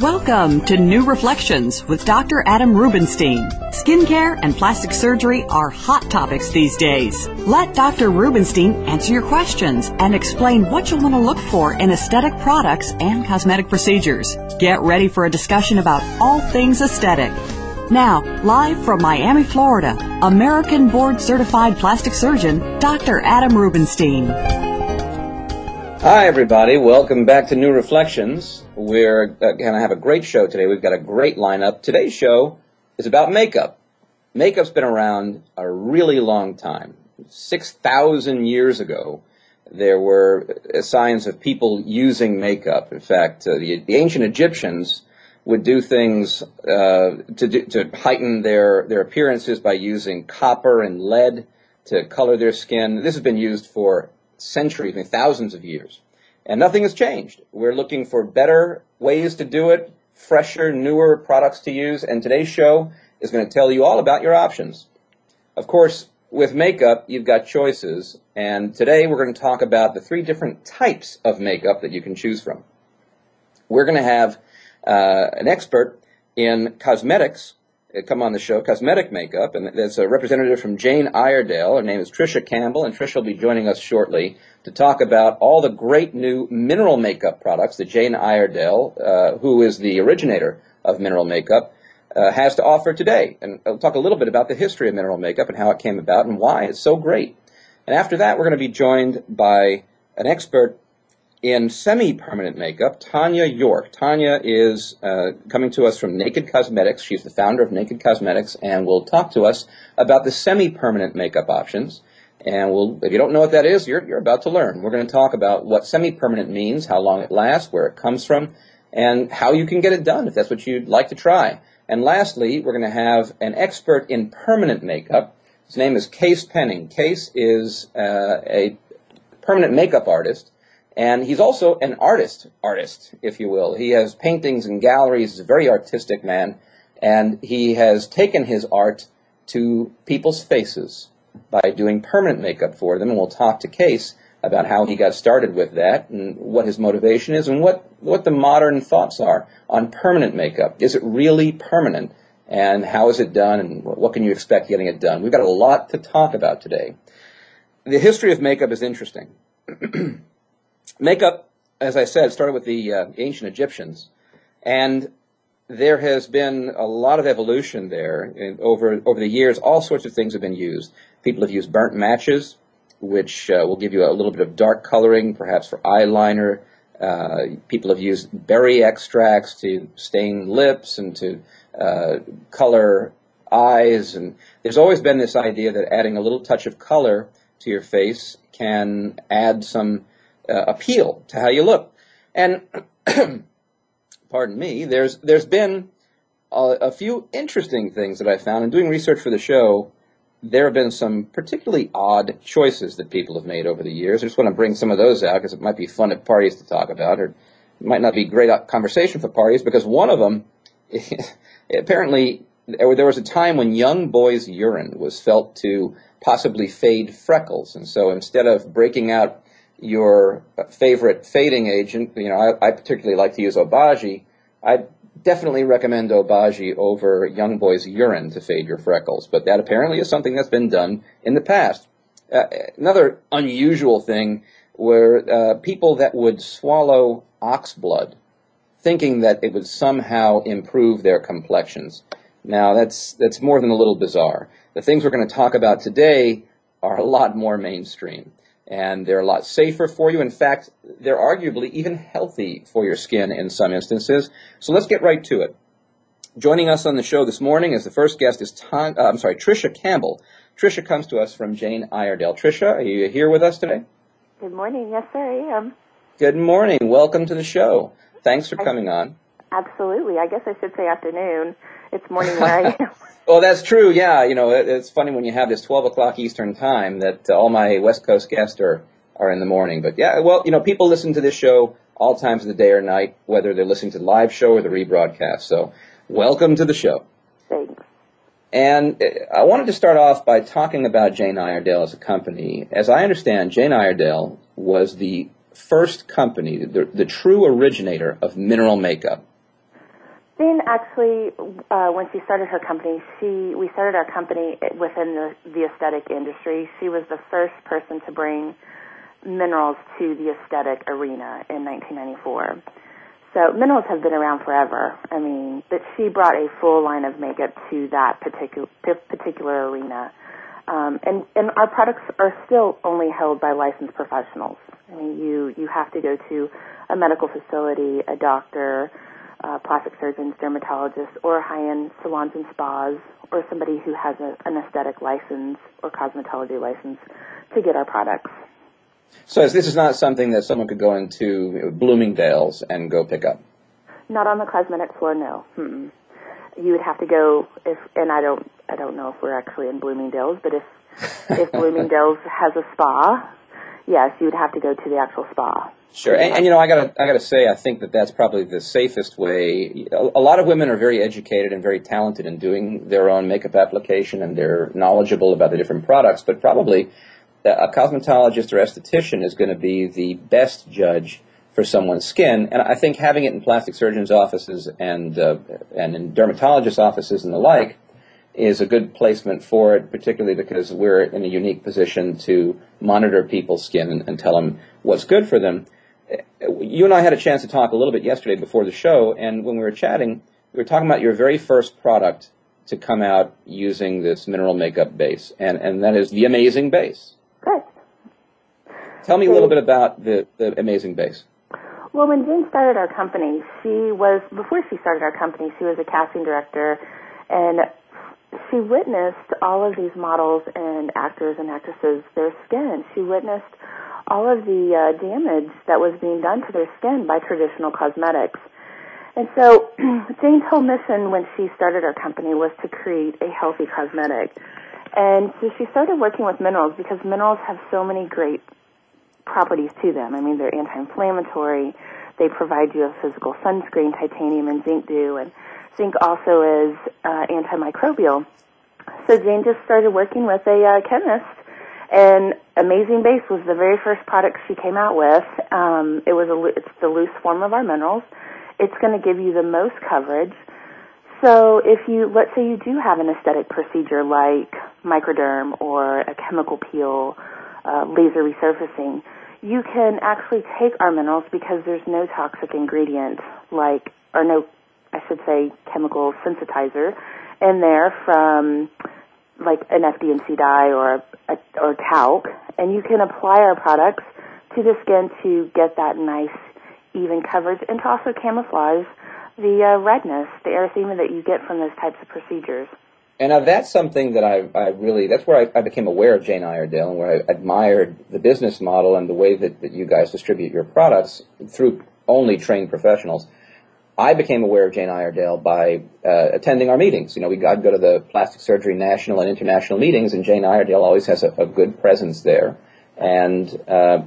Welcome to New Reflections with Dr. Adam Rubinstein. Skincare and plastic surgery are hot topics these days. Let Dr. Rubinstein answer your questions and explain what you'll want to look for in aesthetic products and cosmetic procedures. Get ready for a discussion about all things aesthetic. Now, live from Miami, Florida, American Board Certified Plastic Surgeon, Dr. Adam Rubinstein. Hi, everybody. Welcome back to New Reflections. We're going to have a great show today. We've got a great lineup. Today's show is about makeup. Makeup's been around a really long time. 6,000 years ago, there were signs of people using makeup. In fact, uh, the, the, ancient Egyptians would do things uh, to, do, to heighten their, their appearances by using copper and lead to color their skin. This has been used for centuries, I mean, thousands of years. And nothing has changed. We're looking for better ways to do it, fresher, newer products to use, and today's show is going to tell you all about your options. Of course, with makeup, you've got choices, and today we're going to talk about the three different types of makeup that you can choose from. We're going to have uh, an expert in cosmetics come on the show, cosmetic makeup, and there's a representative from Jane Iredale. Her name is Tricia Campbell, and Tricia will be joining us shortly to talk about all the great new mineral makeup products that Jane Iredale, uh, who is the originator of mineral makeup, uh, has to offer today. And I'll talk a little bit about the history of mineral makeup and how it came about and why it's so great. And after that, we're going to be joined by an expert in semi-permanent makeup, Tanya York. Tanya is uh, coming to us from Naked Cosmetics. She's the founder of Naked Cosmetics and will talk to us about the semi-permanent makeup options. And we'll, if you don't know what that is, you're, you're about to learn. We're going to talk about what semi-permanent means, how long it lasts, where it comes from, and how you can get it done if that's what you'd like to try. And lastly, we're going to have an expert in permanent makeup. His name is Cees Penning. Cees is uh, a permanent makeup artist and he's also an artist, artist, if you will. He has paintings and galleries. He's a very artistic man. And he has taken his art to people's faces by doing permanent makeup for them. And we'll talk to Cees about how he got started with that and what his motivation is and what, what the modern thoughts are on permanent makeup. Is it really permanent? And how is it done? And what can you expect getting it done? We've got a lot to talk about today. The history of makeup is interesting. Makeup, as I said, started with the uh, ancient Egyptians, and there has been a lot of evolution there and over over the years. All sorts of things have been used. People have used burnt matches, which uh, will give you a little bit of dark coloring, perhaps for eyeliner. Uh, people have used berry extracts to stain lips and to uh, color eyes, and there's always been this idea that adding a little touch of color to your face can add some uh, appeal to how you look. And pardon me, there's there's been a, a, few interesting things that I found in doing research for the show. There have been some particularly odd choices that people have made over the years. I just want to bring some of those out because it might be fun at parties to talk about, or it might not be great conversation for parties because one of them, apparently, there was a time when young boys' urine was felt to possibly fade freckles, and so instead of breaking out your favorite fading agent, you know, I, I particularly like to use Obagi. I definitely recommend Obagi over Young Boy's urine to fade your freckles, but that apparently is something that's been done in the past. Uh, another unusual thing were uh, people that would swallow ox blood, thinking that it would somehow improve their complexions. Now that's that's more than a little bizarre. The things we're going to talk about today are a lot more mainstream and they're a lot safer for you. In fact, they're arguably even healthy for your skin in some instances. So let's get right to it. Joining us on the show this morning as the first guest is Tom, uh, I'm sorry, Tricia Campbell. Tricia comes to us from Jane Iredale. Tricia, are you here with us today? Good morning. Yes, sir, I am. Good morning. Welcome to the show. Thanks for coming on. Absolutely. I guess I should say afternoon. It's morning where I am. Well, that's true. Yeah, you know, it, it's funny when you have this 12 o'clock Eastern time that uh, all my West Coast guests are, are in the morning. But yeah, well, you know, people listen to this show all times of the day or night, whether they're listening to the live show or the rebroadcast. So welcome to the show. Thanks. And uh, I wanted to start off by talking about Jane Iredale as a company. As I understand, Jane Iredale was the first company, the, the true originator of mineral makeup. Jane actually, uh, when she started her company, she we started our company within the, the aesthetic industry. She was the first person to bring minerals to the aesthetic arena in 1994. So minerals have been around forever. I mean, but she brought a full line of makeup to that particular particular arena. Um, and and our products are still only held by licensed professionals. I mean, you you have to go to a medical facility, a doctor, uh, plastic surgeons, dermatologists, or high-end salons and spas, or somebody who has a, an aesthetic license or cosmetology license to get our products. So this is not something that someone could go into Bloomingdale's and go pick up. Not on the cosmetic floor, no. Mm-mm. You would have to go if, and I don't, I don't know if we're actually in Bloomingdale's, but if if Bloomingdale's has a spa, yes, you would have to go to the actual spa. Sure, and, and, you know, I gotta, I gotta say, I think that that's probably the safest way. A, lot of women are very educated and very talented in doing their own makeup application, and they're knowledgeable about the different products. But probably, a cosmetologist or esthetician is going to be the best judge for someone's skin. And I think having it in plastic surgeons' offices and uh, and in dermatologists' offices and the like is a good placement for it, particularly because we're in a unique position to monitor people's skin and, and tell them what's good for them you and I had a chance to talk a little bit yesterday before the show, and when we were chatting, we were talking about your very first product to come out using this mineral makeup base, and, and that is the Amazing Base. Good. Tell me a little bit about the, the Amazing Base. Well, when Jane started our company, she was, before she started our company, she was a casting director, and she witnessed all of these models and actors and actresses, their skin. She witnessed all of the uh, damage that was being done to their skin by traditional cosmetics. And so Jane's whole mission when she started her company was to create a healthy cosmetic. And so she started working with minerals because minerals have so many great properties to them. I mean, they're anti-inflammatory. They provide you a physical sunscreen, titanium and zinc do, and zinc also is uh, antimicrobial. So Jane just started working with a uh, chemist and Amazing Base was the very first product she came out with. Um, it was a, it's the loose form of our minerals. It's going to give you the most coverage. So if you, let's say you do have an aesthetic procedure like microderm or a chemical peel, uh, laser resurfacing, you can actually take our minerals because there's no toxic ingredient like, or no, I should say chemical sensitizer in there from like an FD&C dye or a, or talc, and you can apply our products to the skin to get that nice even coverage and to also camouflage the uh, redness, the erythema that you get from those types of procedures. And uh, that's something that I, I really, that's where I, I, became aware of Jane Iredale and where I admired the business model and the way that, that you guys distribute your products through only trained professionals. I became aware of Jane Iredale by uh, attending our meetings. You know, we I'd go to the plastic surgery national and international meetings, and Jane Iredale always has a, a good presence there. And uh,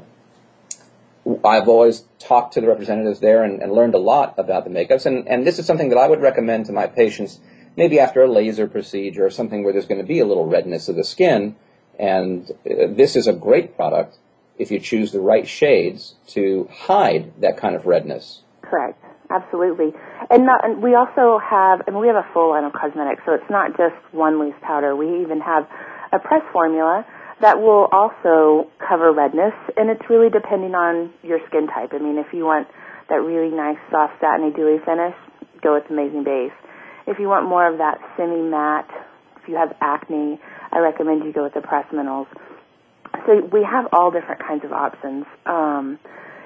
I've always talked to the representatives there and, and, learned a lot about the makeups. And, and this is something that I would recommend to my patients, maybe after a laser procedure or something where there's going to be a little redness of the skin. And uh, this is a great product if you choose the right shades to hide that kind of redness. Correct absolutely. And, not, and we also have, and we have a full line of cosmetics, so it's not just one loose powder. We even have a press formula that will also cover redness, and it's really depending on your skin type. I mean, if you want that really nice, soft, satiny, dewy finish, go with Amazing Base. If you want more of that semi-matte, if you have acne, I recommend you go with the Press Minerals. So we have all different kinds of options. Um,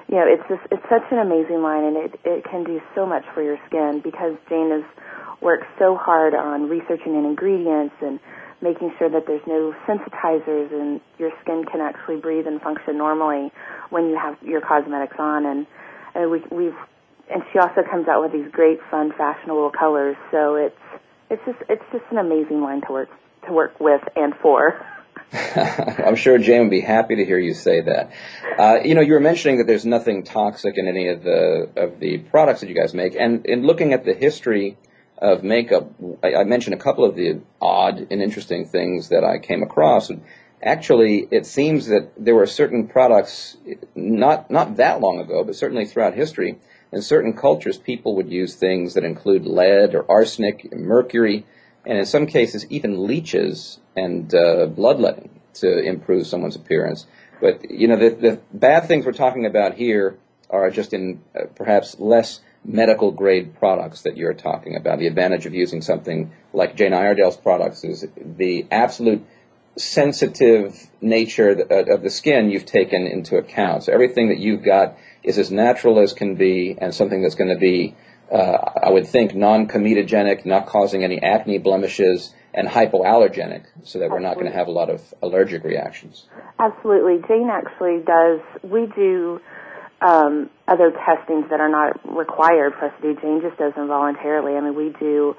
you know, it's just it's such an amazing line, and it it can do so much for your skin because Jane is works so hard on researching in ingredients and making sure that there's no sensitizers and your skin can actually breathe and function normally when you have your cosmetics on. And, and we, we've and she also comes out with these great, fun, fashionable colors. So it's it's just it's just an amazing line to work to work with and for. I'm sure Jane would be happy to hear you say that. Uh, you know, you were mentioning that there's nothing toxic in any of the of the products that you guys make, and in looking at the history of makeup, I, I mentioned a couple of the odd and interesting things that I came across. Actually, it seems that there were certain products, not not that long ago, but certainly throughout history, in certain cultures, people would use things that include lead or arsenic, mercury, and in some cases even leeches and uh, bloodletting to improve someone's appearance. But you know, the, the bad things we're talking about here are just in uh, perhaps less medical grade products that you're talking about. The advantage of using something like Jane Iredale's products is the absolute sensitive nature of the skin you've taken into account. So everything that you've got is as natural as can be and something that's going to be, uh, I would think, non-comedogenic, not causing any acne blemishes, and hypoallergenic so that we're not going to have a lot of allergic reactions. Absolutely. Jane actually does, we do um, other testings that are not required for us to do. Jane just does them voluntarily. I mean, we do,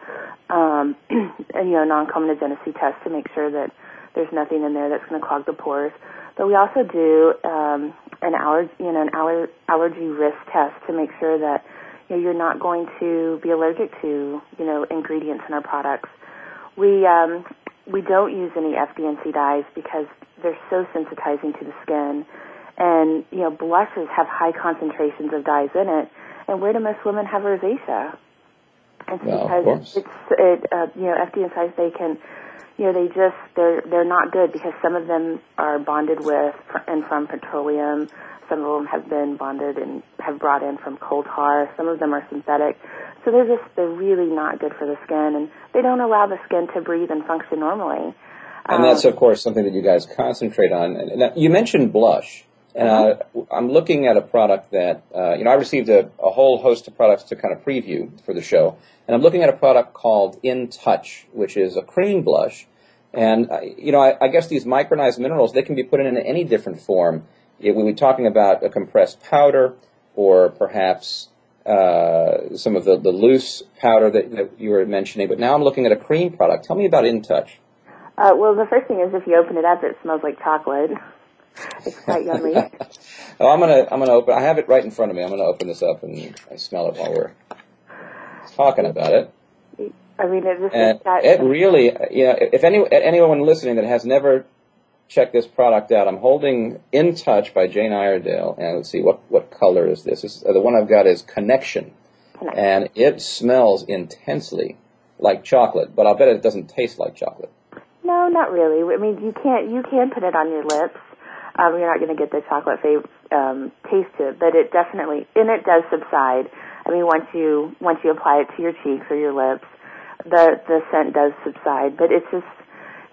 um, you know, non-comedogenicy tests to make sure that there's nothing in there that's going to clog the pores. But we also do um, an you know, an aller- allergy risk test to make sure that you know, you're not going to be allergic to, you know, ingredients in our products. We um, we don't use any FD&C dyes because they're so sensitizing to the skin, and you know, blushes have high concentrations of dyes in it. And where do most women have rosacea? It's well, because it's it, uh, you know, FD&C they can you know, they just they're they're not good because some of them are bonded with and from petroleum. Some of them have been bonded and have brought in from coal tar. Some of them are synthetic. So they're just they're really not good for the skin, and they don't allow the skin to breathe and function normally. And um, that's of course something that you guys concentrate on. Now, you mentioned blush. And uh, I'm looking at a product that, uh, you know, I received a, a, whole host of products to kind of preview for the show. And I'm looking at a product called In Touch, which is a cream blush. And, uh, you know, I, I, guess these micronized minerals, they can be put in in any different form. It, we were talking about a compressed powder or perhaps uh, some of the, the loose powder that, that, you were mentioning. But now I'm looking at a cream product. Tell me about In Touch. Uh, well, the first thing is if you open it up, it smells like chocolate. It's quite yummy. oh, I'm gonna I'm gonna open. I have it right in front of me. I'm gonna open this up and, I smell it while we're talking about it. I mean, it just and it really, you know, if any anyone listening that has never checked this product out, I'm holding In Touch by Jane Iredale, and let's see what what color is this. this is, uh, the one I've got is Connection, Connection, and it smells intensely like chocolate, but I'll bet it doesn't taste like chocolate. No, not really. I mean, you can't you can put it on your lips. Um, you're not going to get the chocolate fav- um, taste to it, but it definitely and it does subside. I mean, once you once you apply it to your cheeks or your lips, the the scent does subside. But it's just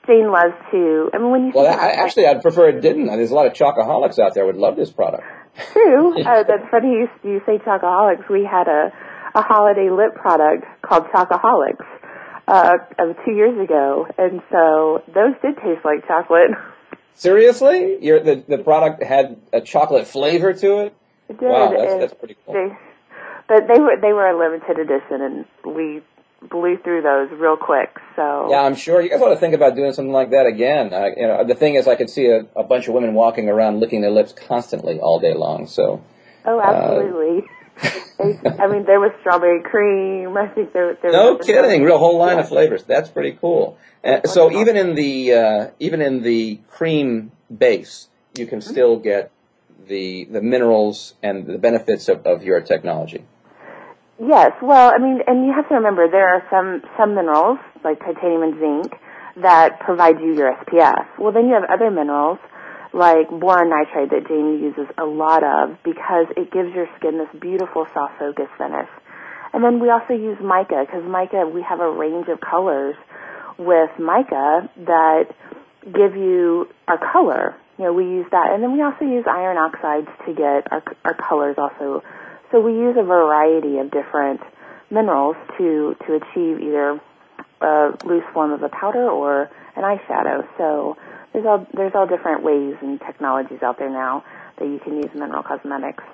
Jane loves to. I mean, when you well, I, actually, I'd prefer it didn't. There's a lot of chocoholics out there would love this product. True. uh, that's funny you, you say chocoholics. We had a a holiday lip product called Chocoholics uh, two years ago, and so those did taste like chocolate. Seriously, Your, the the product had a chocolate flavor to it. It did. Wow, that's, that's pretty cool. They, but they were they were a limited edition, and we blew through those real quick. So yeah, I'm sure you guys ought to think about doing something like that again. Uh, you know, the thing is, I could see a, a, bunch of women walking around licking their lips constantly all day long. So oh, absolutely. Uh, I mean, there was strawberry cream. I think there. there no kidding, real whole line yeah. of flavors. That's pretty cool. Uh, so even in the uh, even in the cream base, you can mm-hmm. still get the the minerals and the benefits of, of your technology. Yes, well, I mean, and you have to remember there are some some minerals like titanium and zinc that provide you your SPF. Well, then you have other minerals like boron nitride that Jamie uses a lot of because it gives your skin this beautiful soft focus finish. And then we also use mica because mica we have a range of colors with mica that give you our color. You know, we use that, and then we also use iron oxides to get our our colors also so we use a variety of different minerals to to achieve either a loose form of a powder or an eyeshadow. So there's all there's all different ways and technologies out there now that you can use mineral cosmetics.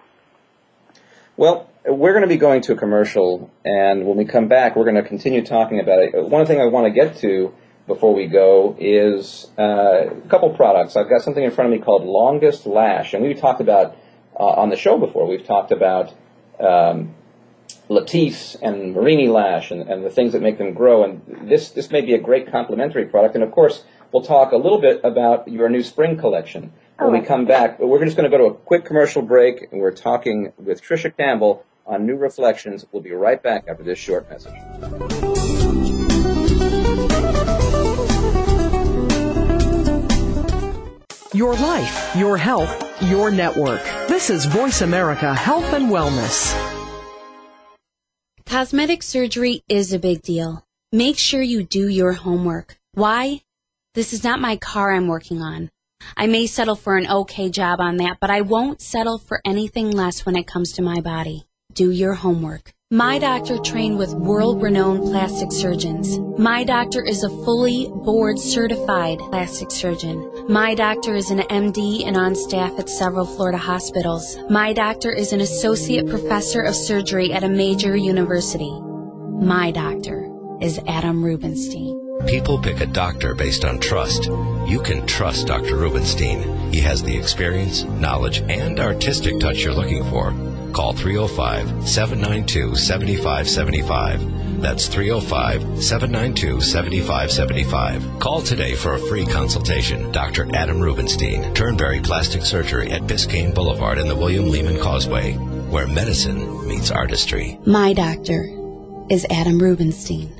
Well, we're going to be going to a commercial, and when we come back, we're going to continue talking about it. One thing I want to get to before we go is uh, a couple products. I've got something in front of me called Longest Lash, and we've talked about uh, on the show before. We've talked about um, Latisse and Marini Lash and, and the things that make them grow, and this this may be a great complementary product. And of course, we'll talk a little bit about your new spring collection when we come back. But we're just going to go to a quick commercial break, and we're talking with Tricia Campbell on New Reflections. We'll be right back after this short message. Your life, your health, your network. This is Voice America Health and Wellness. Cosmetic surgery is a big deal. Make sure you do your homework. Why? This is not my car I'm working on. I may settle for an okay job on that, but I won't settle for anything less when it comes to my body. Do your homework. My doctor trained with world renowned plastic surgeons. My doctor is a fully board certified plastic surgeon. My doctor is an MD and on staff at several Florida hospitals. My doctor is an associate professor of surgery at a major university. My doctor is Adam Rubinstein. People pick a doctor based on trust. You can trust Dr. Rubinstein. He has the experience, knowledge, and artistic touch you're looking for. Call 305 792 7575. That's 305 792 7575. Call today for a free consultation. Dr. Adam Rubinstein, Turnberry Plastic Surgery at Biscayne Boulevard in the William Lehman Causeway, where medicine meets artistry. My doctor is Adam Rubinstein.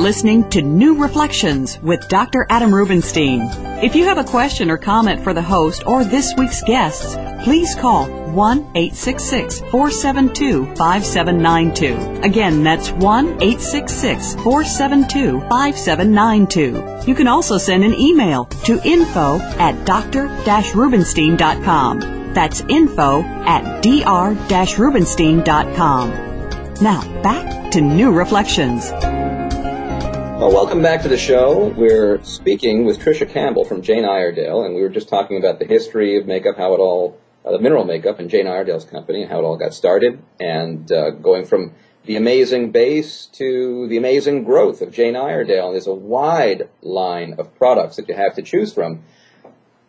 Are listening to New Reflections with Dr. Adam Rubinstein. If you have a question or comment for the host or this week's guests, please call 1 866 472 5792. Again, that's 1 866 472 5792. You can also send an email to info at dr rubinstein.com. That's info at dr rubinstein.com. Now, back to New Reflections. Well, welcome back to the show. We're speaking with Tricia Campbell from Jane Iredale, and we were just talking about the history of makeup, how it all, uh, the mineral makeup in Jane Iredale's company, and how it all got started, and uh, going from the amazing base to the amazing growth of Jane Iredale. And there's a wide line of products that you have to choose from.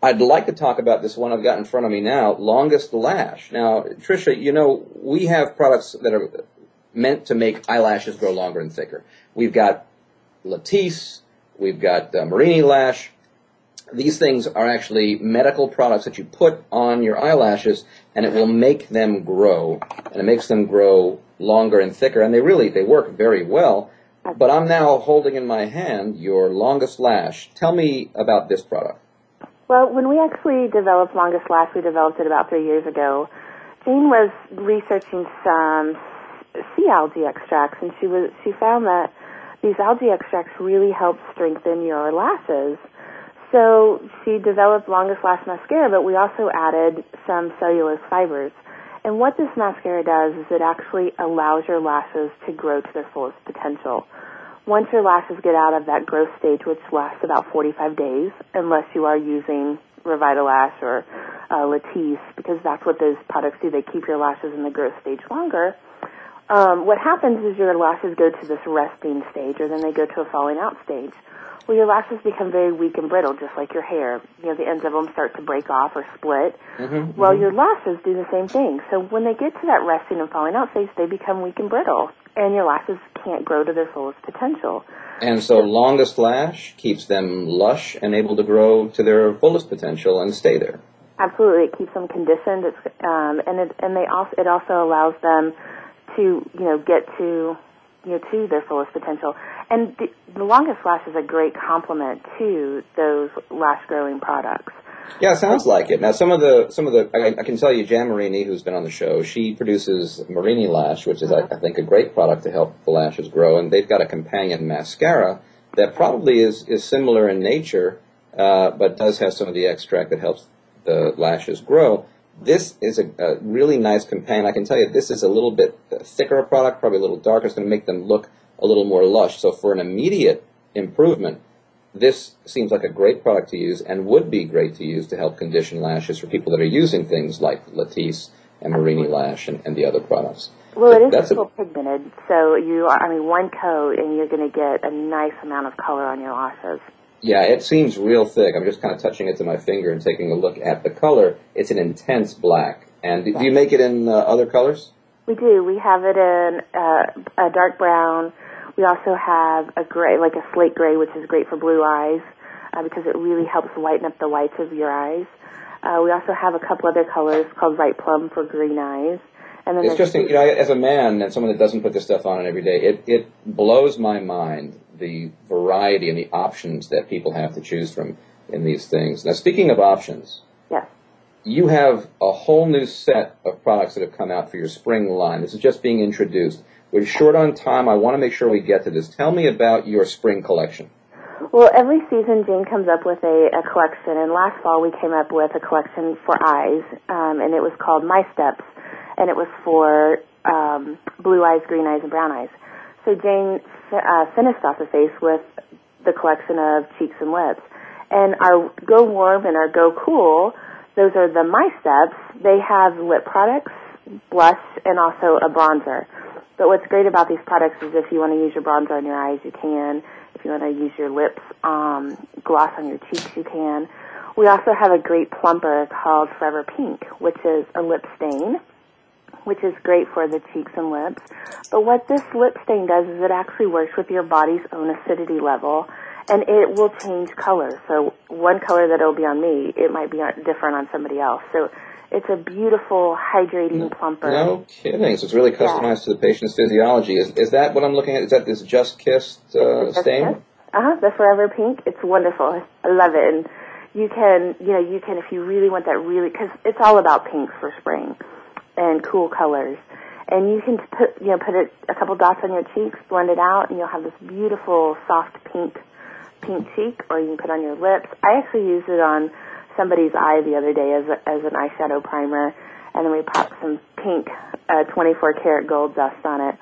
I'd like to talk about this one I've got in front of me now, Longest Lash. Now, Tricia, you know, we have products that are meant to make eyelashes grow longer and thicker. We've got Latisse, we've got uh, Marini Lash. These things are actually medical products that you put on your eyelashes and it will make them grow and it makes them grow longer and thicker and they really, they work very well. But I'm now holding in my hand your longest lash. Tell me about this product. Well, when we actually developed Longest Lash, we developed it about three years ago. Jane was researching some sea algae extracts, and she was she found that these algae extracts really help strengthen your lashes. So she developed Longest Lash Mascara, but we also added some cellulose fibers. And what this mascara does is it actually allows your lashes to grow to their fullest potential. Once your lashes get out of that growth stage, which lasts about 45 days, unless you are using Revitalash or uh, Latisse, because that's what those products do. They keep your lashes in the growth stage longer um, what happens is your lashes go to this resting stage, or then they go to a falling out stage. Well, your lashes become very weak and brittle, just like your hair. You know, the ends of them start to break off or split. Mm-hmm, well, mm-hmm. your lashes do the same thing. So when they get to that resting and falling out stage, they become weak and brittle, and your lashes can't grow to their fullest potential. And so longest lash keeps them lush and able to grow to their fullest potential and stay there. Absolutely, it keeps them conditioned. It's, um, and it, and they also it also allows them to you know get to you know to their fullest potential. And the, the longest lash is a great complement to those lash growing products. Yeah, sounds like it. Now, some of the some of the I, I can tell you, Jan Marini, who's been on the show, she produces Marini Lash, which is I, I think a great product to help the lashes grow, and they've got a companion mascara that probably is is similar in nature, uh, but does have some of the extract that helps the lashes grow. This is a, a, really nice companion. I can tell you this is a little bit thicker a product, probably a little darker. It's going to make them look a little more lush. So for an immediate improvement, this seems like a great product to use and would be great to use to help condition lashes for people that are using things like Latisse and Marini Lash and, and the other products. Well, it is That's still a, pigmented, so you are, I mean, one coat and you're going to get a nice amount of color on your lashes. Yeah, it seems real thick. I'm just kind of touching it to my finger and taking a look at the color. It's an intense black. And do, do you make it in uh, other colors? We do. We have it in uh, a dark brown, we also have a gray, like a slate gray, which is great for blue eyes uh, because it really helps whiten up the whites of your eyes. Uh, we also have a couple other colors called Ripe Plum for green eyes. And then it's just, you know, as a man and someone that doesn't put this stuff on every day, it, it blows my mind the variety and the options that people have to choose from in these things. Now, speaking of options, yes. you have a whole new set of products that have come out for your spring line. This is just being introduced. We're short on time. I want to make sure we get to this. Tell me about your spring collection. Well, every season Jane comes up with a, a collection, and last fall we came up with a collection for eyes, um, and it was called My Steps, and it was for um, blue eyes, green eyes, and brown eyes. So Jane uh, finished off the face with the collection of cheeks and lips. And our Go Warm and our Go Cool, those are the My Steps. They have lip products, blush, and also a bronzer. But what's great about these products is if you want to use your bronzer on your eyes, you can. If you want to use your lips um, gloss on your cheeks, you can. We also have a great plumper called Forever Pink, which is a lip stain, which is great for the cheeks and lips. But what this lip stain does is it actually works with your body's own acidity level and it will change color. So one color that it'll be on me, it might be different on somebody else. So it's a beautiful hydrating plumper. No kidding. So it's really customized yeah. to the patient's physiology. Is, is that what I'm looking at? Is that this Just Kissed uh, stain? Uh huh. The Forever Pink. It's wonderful. I love it. And you can, you know, you can if you really want that really because it's all about pinks for spring and cool colors. And you can put, you know, put it, a couple dots on your cheeks, blend it out, and you'll have this beautiful soft pink, pink cheek. Or you can put on your lips. I actually used it on somebody's eye the other day as a, as an eyeshadow primer, and then we popped some pink uh, 24 karat gold dust on it.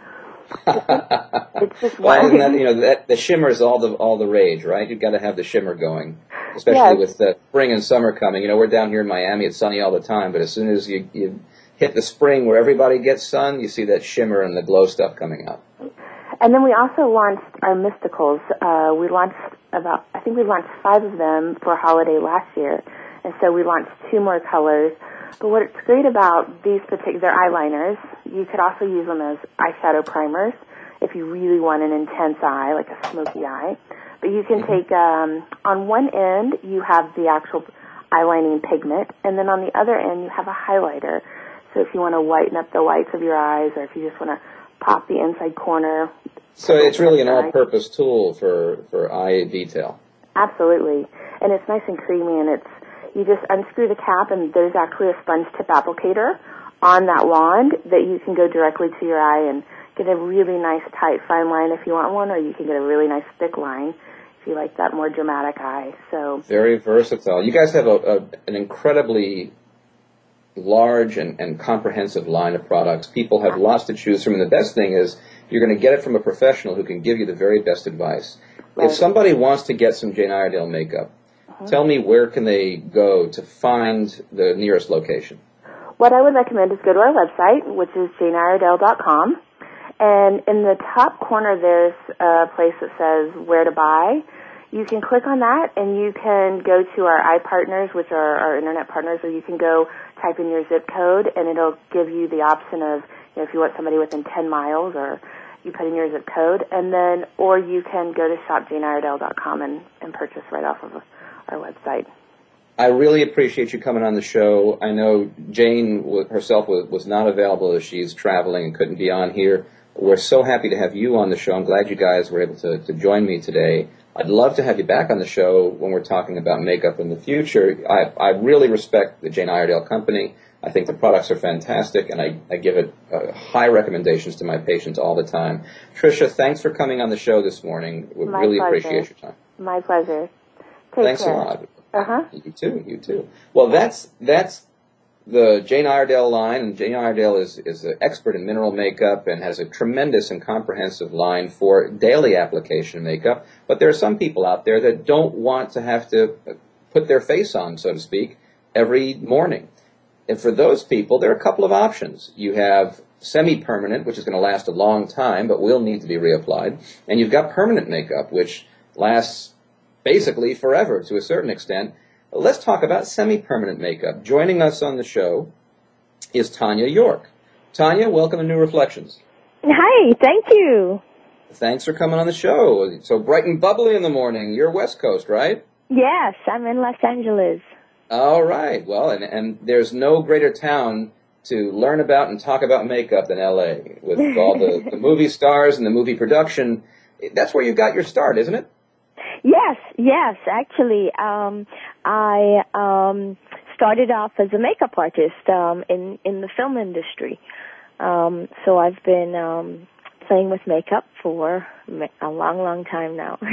it's just well, and that, you know that the shimmer is all the all the rage, right? You've got to have the shimmer going, especially yes. with the spring and summer coming. You know, we're down here in Miami; it's sunny all the time, but as soon as you you hit the spring where everybody gets sun, you see that shimmer and the glow stuff coming out. And then we also launched our Mystikols. Uh, we launched about, I think we launched five of them for holiday last year. And so we launched two more colors. But what's great about these particular eyeliners, you could also use them as eyeshadow primers if you really want an intense eye, like a smoky eye. But you can take, um, on one end, you have the actual eyelining pigment, and then on the other end, you have a highlighter. So if you want to whiten up the whites of your eyes, or if you just want to pop the inside corner. So it's really an all-purpose tool for, for eye detail. Absolutely. And it's nice and creamy, and it's you just unscrew the cap, and there's actually a sponge tip applicator on that wand that you can go directly to your eye and get a really nice tight fine line if you want one, or you can get a really nice thick line if you like that more dramatic eye. So very versatile. You guys have a, a an incredibly large and, and comprehensive line of products. People have lots to choose from, and the best thing is you're going to get it from a professional who can give you the very best advice. Right. If somebody wants to get some Jane Iredale makeup, uh-huh. tell me where can they go to find the nearest location? What I would recommend is go to our website, which is janeiredale.com, and in the top corner there's a place that says where to buy you can click on that and you can go to our iPartners, which are our internet partners, or you can go type in your zip code and it'll give you the option of, you know, if you want somebody within 10 miles or you put in your zip code and then, or you can go to shopjaneiredale.com and, and purchase right off of our website. I really appreciate you coming on the show. I know Jane herself was not available as she's traveling and couldn't be on here. We're so happy to have you on the show. I'm glad you guys were able to, to join me today. I'd love to have you back on the show when we're talking about makeup in the future. I, I really respect the Jane Iredale company. I think the products are fantastic, and I, I give it uh, high recommendations to my patients all the time. Tricia, thanks for coming on the show this morning. We My really pleasure. appreciate your time. My pleasure. Take thanks care. a lot. Uh huh. You too. You too. Well, that's that's the Jane Iredale line, and Jane Iredale is is an expert in mineral makeup and has a tremendous and comprehensive line for daily application makeup. But there are some people out there that don't want to have to uh, put their face on, so to speak, every morning. And for those people, there are a couple of options. You have semi-permanent, which is going to last a long time, but will need to be reapplied, and you've got permanent makeup, which lasts basically forever to a certain extent. Let's talk about semi-permanent makeup. Joining us on the show is Tanya York. Tanya, welcome to New Reflections. Hi, thank you. Thanks for coming on the show. So bright and bubbly in the morning. You're West Coast, right? Yes, I'm in Los Angeles. All right. Well, and, and there's no greater town to learn about and talk about makeup than LA with all the, the movie stars and the movie production. That's where you got your start, isn't it? Yes, yes, actually, um, I um, started off as a makeup artist um, in in the film industry. Um, so I've been um, playing with makeup for a long, long time now.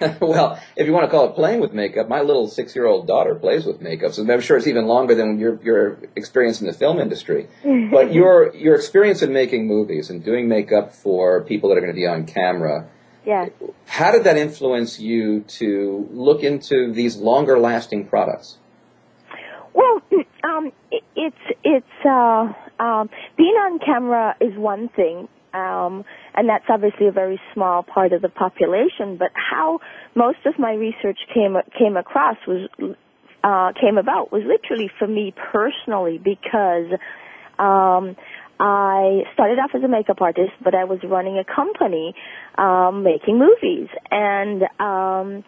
well, if you want to call it playing with makeup, my little six-year-old daughter plays with makeup, so I'm sure it's even longer than your your experience in the film industry. But your your experience in making movies and doing makeup for people that are going to be on camera, yeah. how did that influence you to look into these longer-lasting products? Well, um, it, it's it's uh, um, being on camera is one thing, um, and that's obviously a very small part of the population. But how most of my research came came across was uh, came about was literally for me personally because um, I started off as a makeup artist, but I was running a company um, making movies, and um,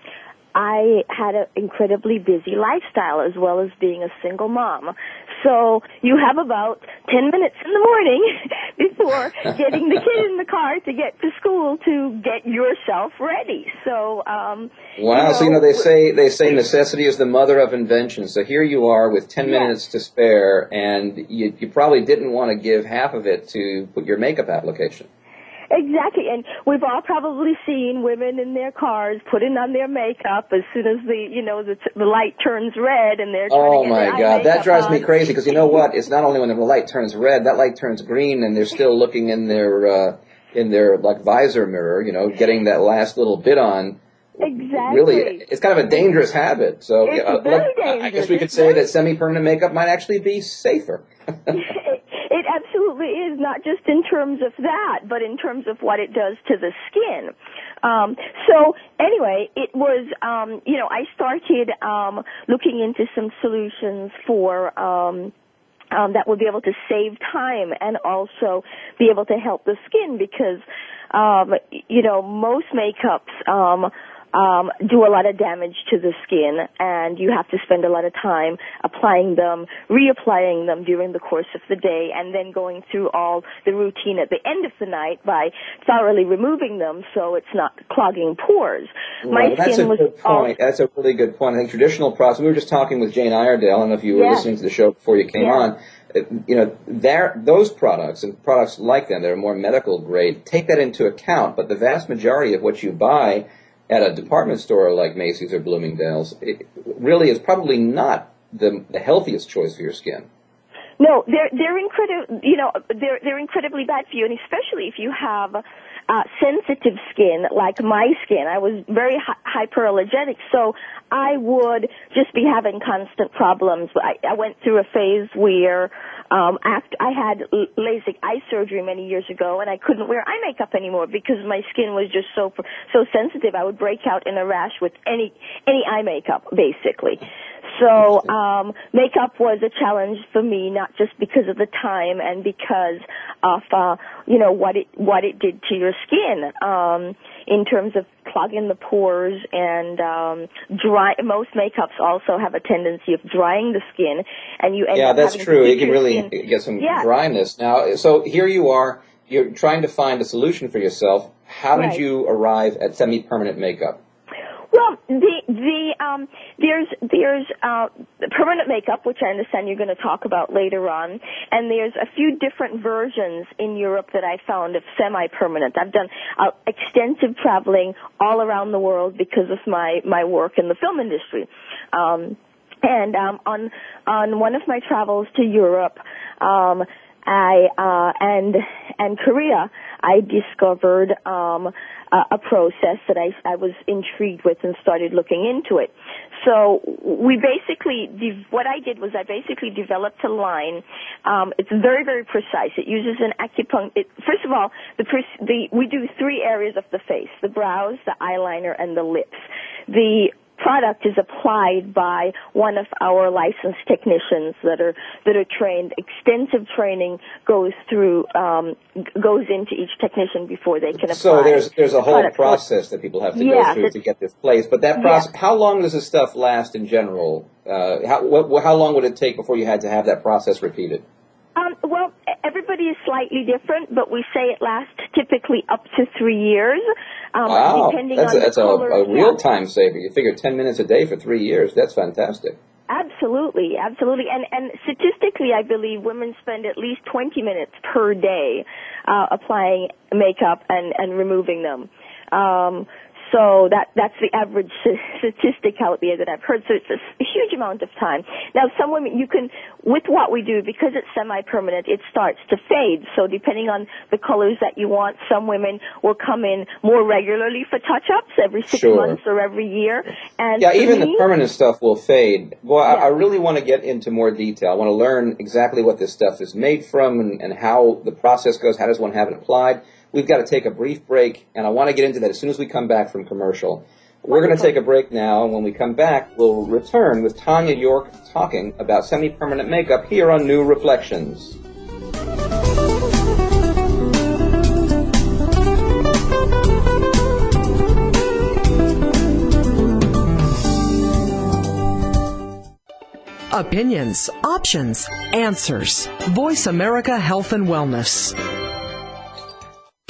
I had an incredibly busy lifestyle as well as being a single mom. So you have about 10 minutes in the morning before getting the kid in the car to get to school to get yourself ready. So, um, Wow. So you know they say they say necessity is the mother of invention. So here you are with ten Yeah. minutes to spare, and you, you probably didn't want to give half of it to put your makeup application. Exactly, and we've all probably seen women in their cars putting on their makeup as soon as the you know the, t- the light turns red and they're Oh my God, that drives me crazy because you know what? It's not only when the light turns red, that light turns green, and they're still looking in their uh, in their like visor mirror, you know, getting that last little bit on. Exactly. Really, it's kind of a dangerous habit. So uh, I guess we could It's say very- that semi-permanent makeup might actually be safer. absolutely is not just in terms of that, but in terms of what it does to the skin. Um, so anyway, it was um, you know I started um, looking into some solutions for. Um, um, that would be able to save time and also be able to help the skin because, um, you know, most makeups um, um, do a lot of damage to the skin, and you have to spend a lot of time applying them, reapplying them during the course of the day, and then going through all the routine at the end of the night by thoroughly removing them so it's not clogging pores. My Well, that's skin a was good all- point. That's a really good point. I think traditional process. We were just talking with Jane Iredale. I don't know if you were Yeah. listening to the show before you came Yeah. on. Uh, You know, there those products and products like them that are more medical grade take that into account. But the vast majority of what you buy at a department store like Macy's or Bloomingdale's it really is probably not the, the healthiest choice for your skin. No, they're they're incredible. You know, they're they're incredibly bad for you, and especially if you have uh, sensitive skin like my skin. I was very hy- hyperallergenic, so I would just be having constant problems. I, I went through a phase where um, after I had LASIK eye surgery many years ago, and I couldn't wear eye makeup anymore because my skin was just so so sensitive. I would break out in a rash with any any eye makeup, basically. So um, makeup was a challenge for me, not just because of the time and because of uh, you know what it what it did to your skin um, in terms of clogging the pores and um, dry. Most makeups also have a tendency of drying the skin, and you end up having yeah, up that's true. It can really skin- get some Yeah. dryness. Now, so here you are. You're trying to find a solution for yourself. How did Right. you arrive at semi-permanent makeup? Well, the the um, there's there's uh, permanent makeup, which I understand you're going to talk about later on, and there's a few different versions in Europe that I found of semi-permanent. I've done uh, extensive traveling all around the world because of my my work in the film industry. Um, and um, on on one of my travels to Europe, um, I uh, and and Korea, I discovered um, a, a process that I, I was intrigued with and started looking into it. So we basically, what I did was I basically developed a line. Um, it's very, very precise. It uses an acupuncture. first of all, the, the we do three areas of the face: the brows, the eyeliner, and the lips. The product is applied by one of our licensed technicians that are that are trained. Extensive training goes through um, goes into each technician before they can apply. So there's there's a whole process that people have to yeah, go through to get this place. But that process, yeah. how long does this stuff last in general? Uh, how what, how long would it take before you had to have that process repeated? Um, well, everybody is slightly different, but we say it lasts typically up to three years. Um, wow, that's, a, that's a, a, real time saver. You figure 10 minutes a day for three years. That's fantastic. Absolutely, absolutely. And, and statistically, I believe women spend at least 20 minutes per day uh, applying makeup and, and removing them. Um, so that that's the average statistic out there that I've heard. So it's a huge amount of time. Now, some women you can, with what we do, because it's semi-permanent, it starts to fade. So depending on the colors that you want, some women will come in more regularly for touch-ups every six sure. months or every year. And yeah, even me, the permanent stuff will fade. Well, yeah. I, I, really want to get into more detail. I want to learn exactly what this stuff is made from and, and how the process goes. How does one have it applied? We've got to take a brief break, and I want to get into that as soon as we come back from commercial. We're going to take a break now, and when we come back, we'll return with Tanya York talking about semi-permanent makeup here on New Reflections. Opinions, options, answers. Voice America Health and Wellness.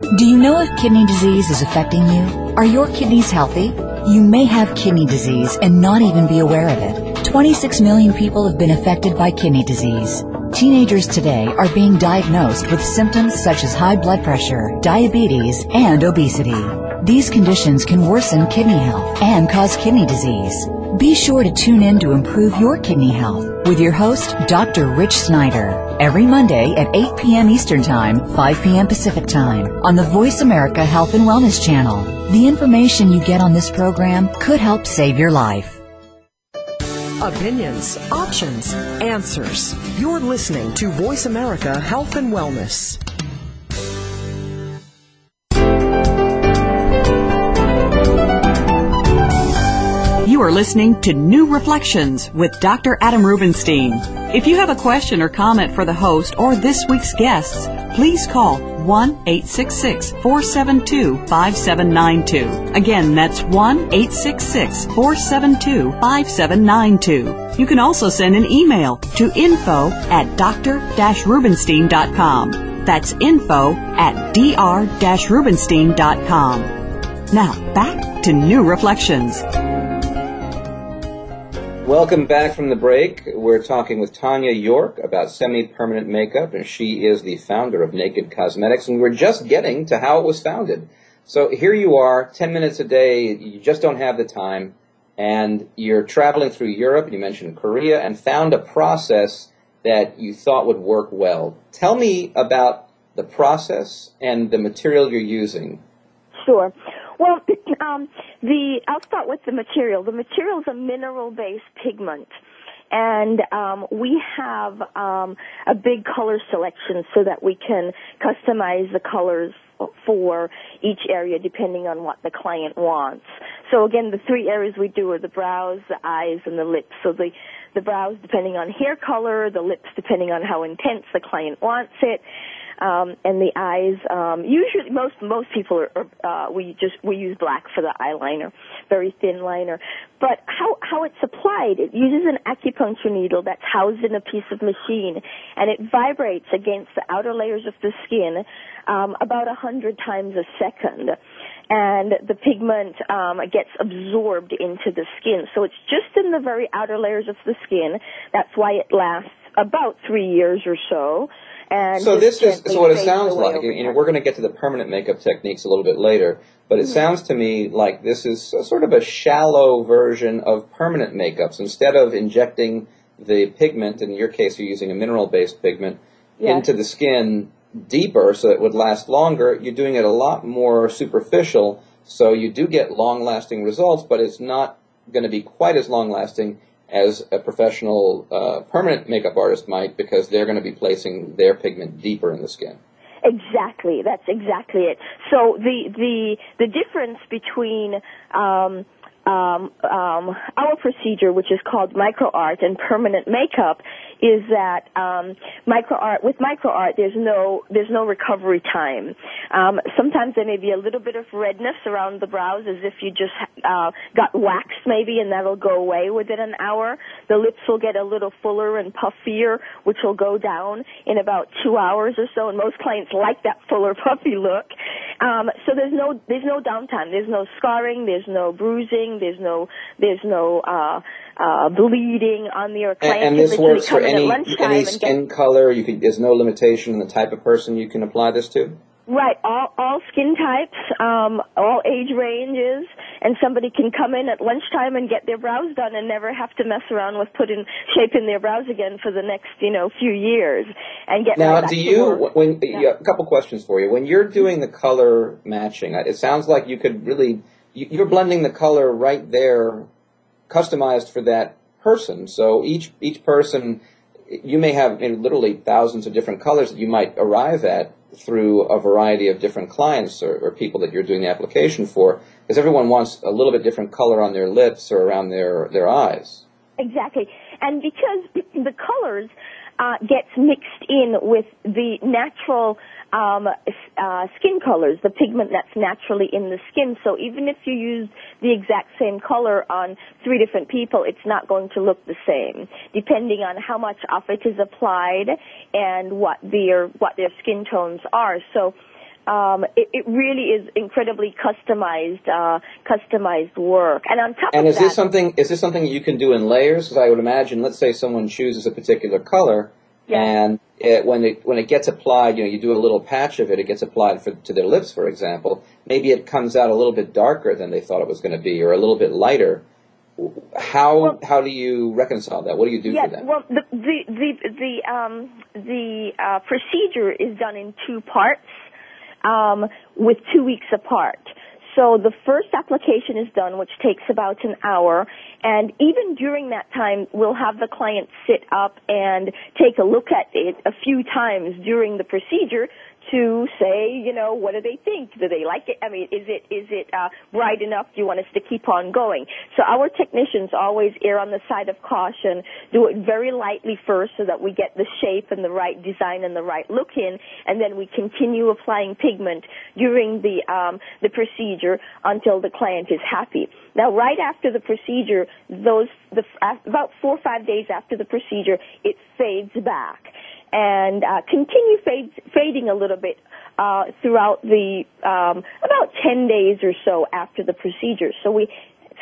Do you know if kidney disease is affecting you? Are your kidneys healthy? You may have kidney disease and not even be aware of it. 26 million people have been affected by kidney disease. Teenagers today are being diagnosed with symptoms such as high blood pressure, diabetes, and obesity. These conditions can worsen kidney health and cause kidney disease. Be sure to tune in to improve your kidney health with your host, Dr. Rich Snyder, every Monday at 8 p.m. Eastern Time, 5 p.m. Pacific Time on the Voice America Health and Wellness Channel. The information you get on this program could help save your life. Opinions, options, answers. You're listening to Voice America Health and Wellness. Listening to New Reflections with Dr. Adam Rubinstein. If you have a question or comment for the host or this week's guests, please call 1 866 472 5792. Again, that's 1 866 472 5792. You can also send an email to info at dr-rubinstein.com. That's info at dr-rubinstein.com. Now, back to New Reflections. Welcome back from the break. We're talking with Tanya York about semi-permanent makeup, and she is the founder of Naked Cosmetics, and we're just getting to how it was founded. So here you are, 10 minutes a day, you just don't have the time, and you're traveling through Europe, you mentioned Korea, and found a process that you thought would work well. Tell me about the process and the material you're using. Sure. Well, um, the I'll start with the material. The material is a mineral-based pigment and um, we have um, a big color selection so that we can customize the colors for each area depending on what the client wants. So again, the three areas we do are the brows, the eyes, and the lips. So the the brows depending on hair color, the lips depending on how intense the client wants it, um, and the eyes. Um, usually, most most people are, are uh, we just we use black for the eyeliner, very thin liner. But how how it's applied? It uses an acupuncture needle that's housed in a piece of machine, and it vibrates against the outer layers of the skin um, about a hundred times a second and the pigment um, gets absorbed into the skin. So it's just in the very outer layers of the skin. That's why it lasts about three years or so. And so this is so what it sounds like. You know, we're going to get to the permanent makeup techniques a little bit later, but it mm-hmm. sounds to me like this is sort of a shallow version of permanent makeups. Instead of injecting the pigment, in your case, you're using a mineral-based pigment yes. into the skin deeper, so it would last longer. You're doing it a lot more superficial, so you do get long-lasting results, but it's not going to be quite as long-lasting as a professional uh, permanent makeup artist might because they're going to be placing their pigment deeper in the skin. Exactly, that's exactly it. So the the the difference between um, um, um, our procedure, which is called micro art and permanent makeup, is that um, micro art with micro art there's no there's no recovery time. Um, sometimes there may be a little bit of redness around the brows as if you just uh, got waxed maybe, and that'll go away within an hour. The lips will get a little fuller and puffier, which will go down in about two hours or so. And most clients like that fuller, puffy look. Um, so there's no there's no downtime. There's no scarring. There's no bruising. There's no there's no uh, uh, bleeding on the client. And, and this works for any any skin get, color. You can, there's no limitation in the type of person you can apply this to. Right, all all skin types, um, all age ranges, and somebody can come in at lunchtime and get their brows done and never have to mess around with putting shaping their brows again for the next you know few years and get now. Right do you when yeah. a couple questions for you when you're doing the color matching? It sounds like you could really you're blending the color right there, customized for that person. So each each person, you may have you know, literally thousands of different colors that you might arrive at through a variety of different clients or, or people that you're doing the application for, because everyone wants a little bit different color on their lips or around their their eyes. Exactly, and because the colors uh, gets mixed in with the natural um, uh, skin colors, the pigment that's naturally in the skin. So even if you use the exact same color on three different people, it's not going to look the same, depending on how much of it is applied and what their what their skin tones are. So. Um, it, it, really is incredibly customized, uh, customized work. And on top and of is this something is this something you can do in layers? Because I would imagine, let's say someone chooses a particular color, and it, when it when it gets applied, you know, you do a little patch of it. It gets applied for, to their lips, for example. Maybe it comes out a little bit darker than they thought it was going to be, or a little bit lighter. How well, how do you reconcile that? What do you do yes, for that? Well, the the the the, um, the uh, procedure is done in two parts, um, with two weeks apart. So the first application is done, which takes about an hour, and even during that time, we'll have the client sit up and take a look at it a few times during the procedure to say, you know, what do they think? Do they like it? I mean, is it is it uh, bright enough? Do you want us to keep on going? So our technicians always err on the side of caution, do it very lightly first, so that we get the shape and the right design and the right look in, and then we continue applying pigment during the um, the procedure until the client is happy. Now, right after the procedure, those the about four or five days after the procedure, it fades back and uh, continue fading a little bit uh, throughout the um, about 10 days or so after the procedure. So we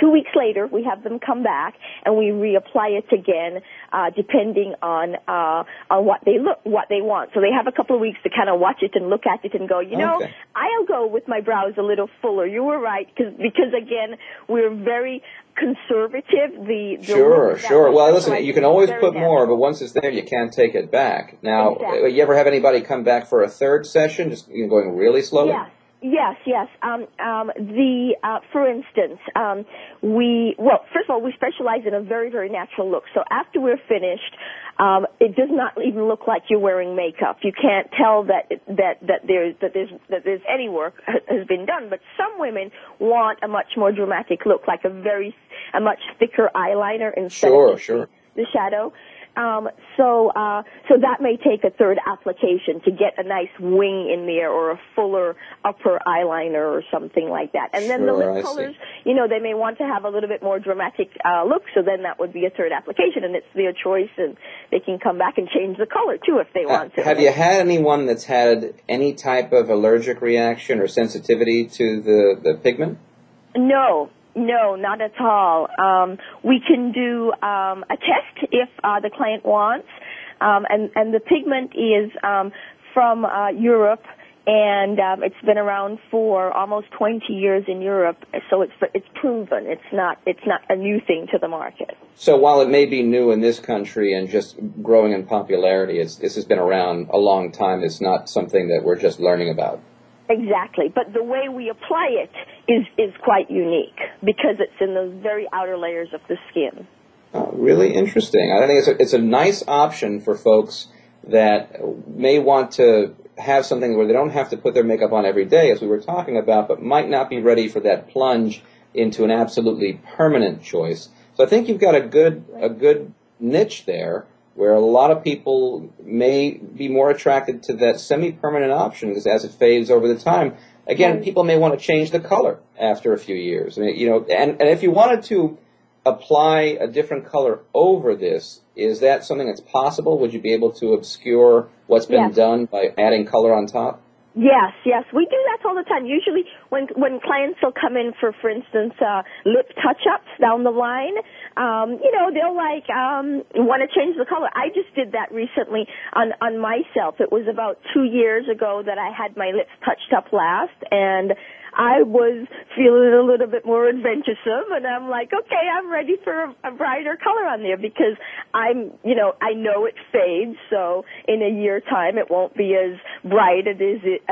two weeks later we have them come back and we reapply it again uh, depending on uh, on what they look what they want. So they have a couple of weeks to kind of watch it and look at it and go, you know, okay. I'll go with my brows a little fuller. You were right because because again we're very conservative. The, the sure, sure. Well, listen, you can always put more, but once it's there, you can't take it back. Now, exactly. you ever have anybody come back for a third session, just you know, going really slowly? Yes, yes. Um, um, the uh, for instance, um, we well, first of all, we specialize in a very, very natural look. So after we're finished, um, it does not even look like you're wearing makeup. You can't tell that that that there's that there's that there's any work has been done. But some women want a much more dramatic look, like a very a much thicker eyeliner instead sure, of sure. the shadow. Um, so, uh, so that may take a third application to get a nice wing in there or a fuller upper eyeliner or something like that. And then sure, the lip I colors, see. you know, they may want to have a little bit more dramatic uh, look, so then that would be a third application, and it's their choice, and they can come back and change the color too if they want to. Have you had anyone that's had any type of allergic reaction or sensitivity to the, the pigment? No, no, not at all. Um, we can do um, a test if uh, the client wants, um, and and the pigment is um, from uh, Europe, and um, it's been around for almost 20 years in Europe. So it's it's proven. It's not it's not a new thing to the market. So while it may be new in this country and just growing in popularity, this has been around a long time. It's not something that we're just learning about. Exactly, but the way we apply it is is quite unique because it's in those very outer layers of the skin. Oh, really interesting. I think it's a, it's a nice option for folks that may want to have something where they don't have to put their makeup on every day, as we were talking about, but might not be ready for that plunge into an absolutely permanent choice. So I think you've got a good a good niche there where a lot of people may be more attracted to that semi-permanent option because as it fades over the time, again, people may want to change the color after a few years. I mean, you know, and, and if you wanted to apply a different color over this, is that something that's possible? Would you be able to obscure what's been Yes. done by adding color on top? Yes, yes, we do that all the time. Usually, when when clients will come in for, for instance, uh, lip touch-ups down the line, um, you know, they'll like um, want to change the color. I just did that recently on on myself. It was about two years ago that I had my lips touched up last, and I was feeling a little bit more adventuresome, and I'm like, okay, I'm ready for a, a brighter color on there because I'm, you know, I know it fades, so in a year time it won't be as bright as it,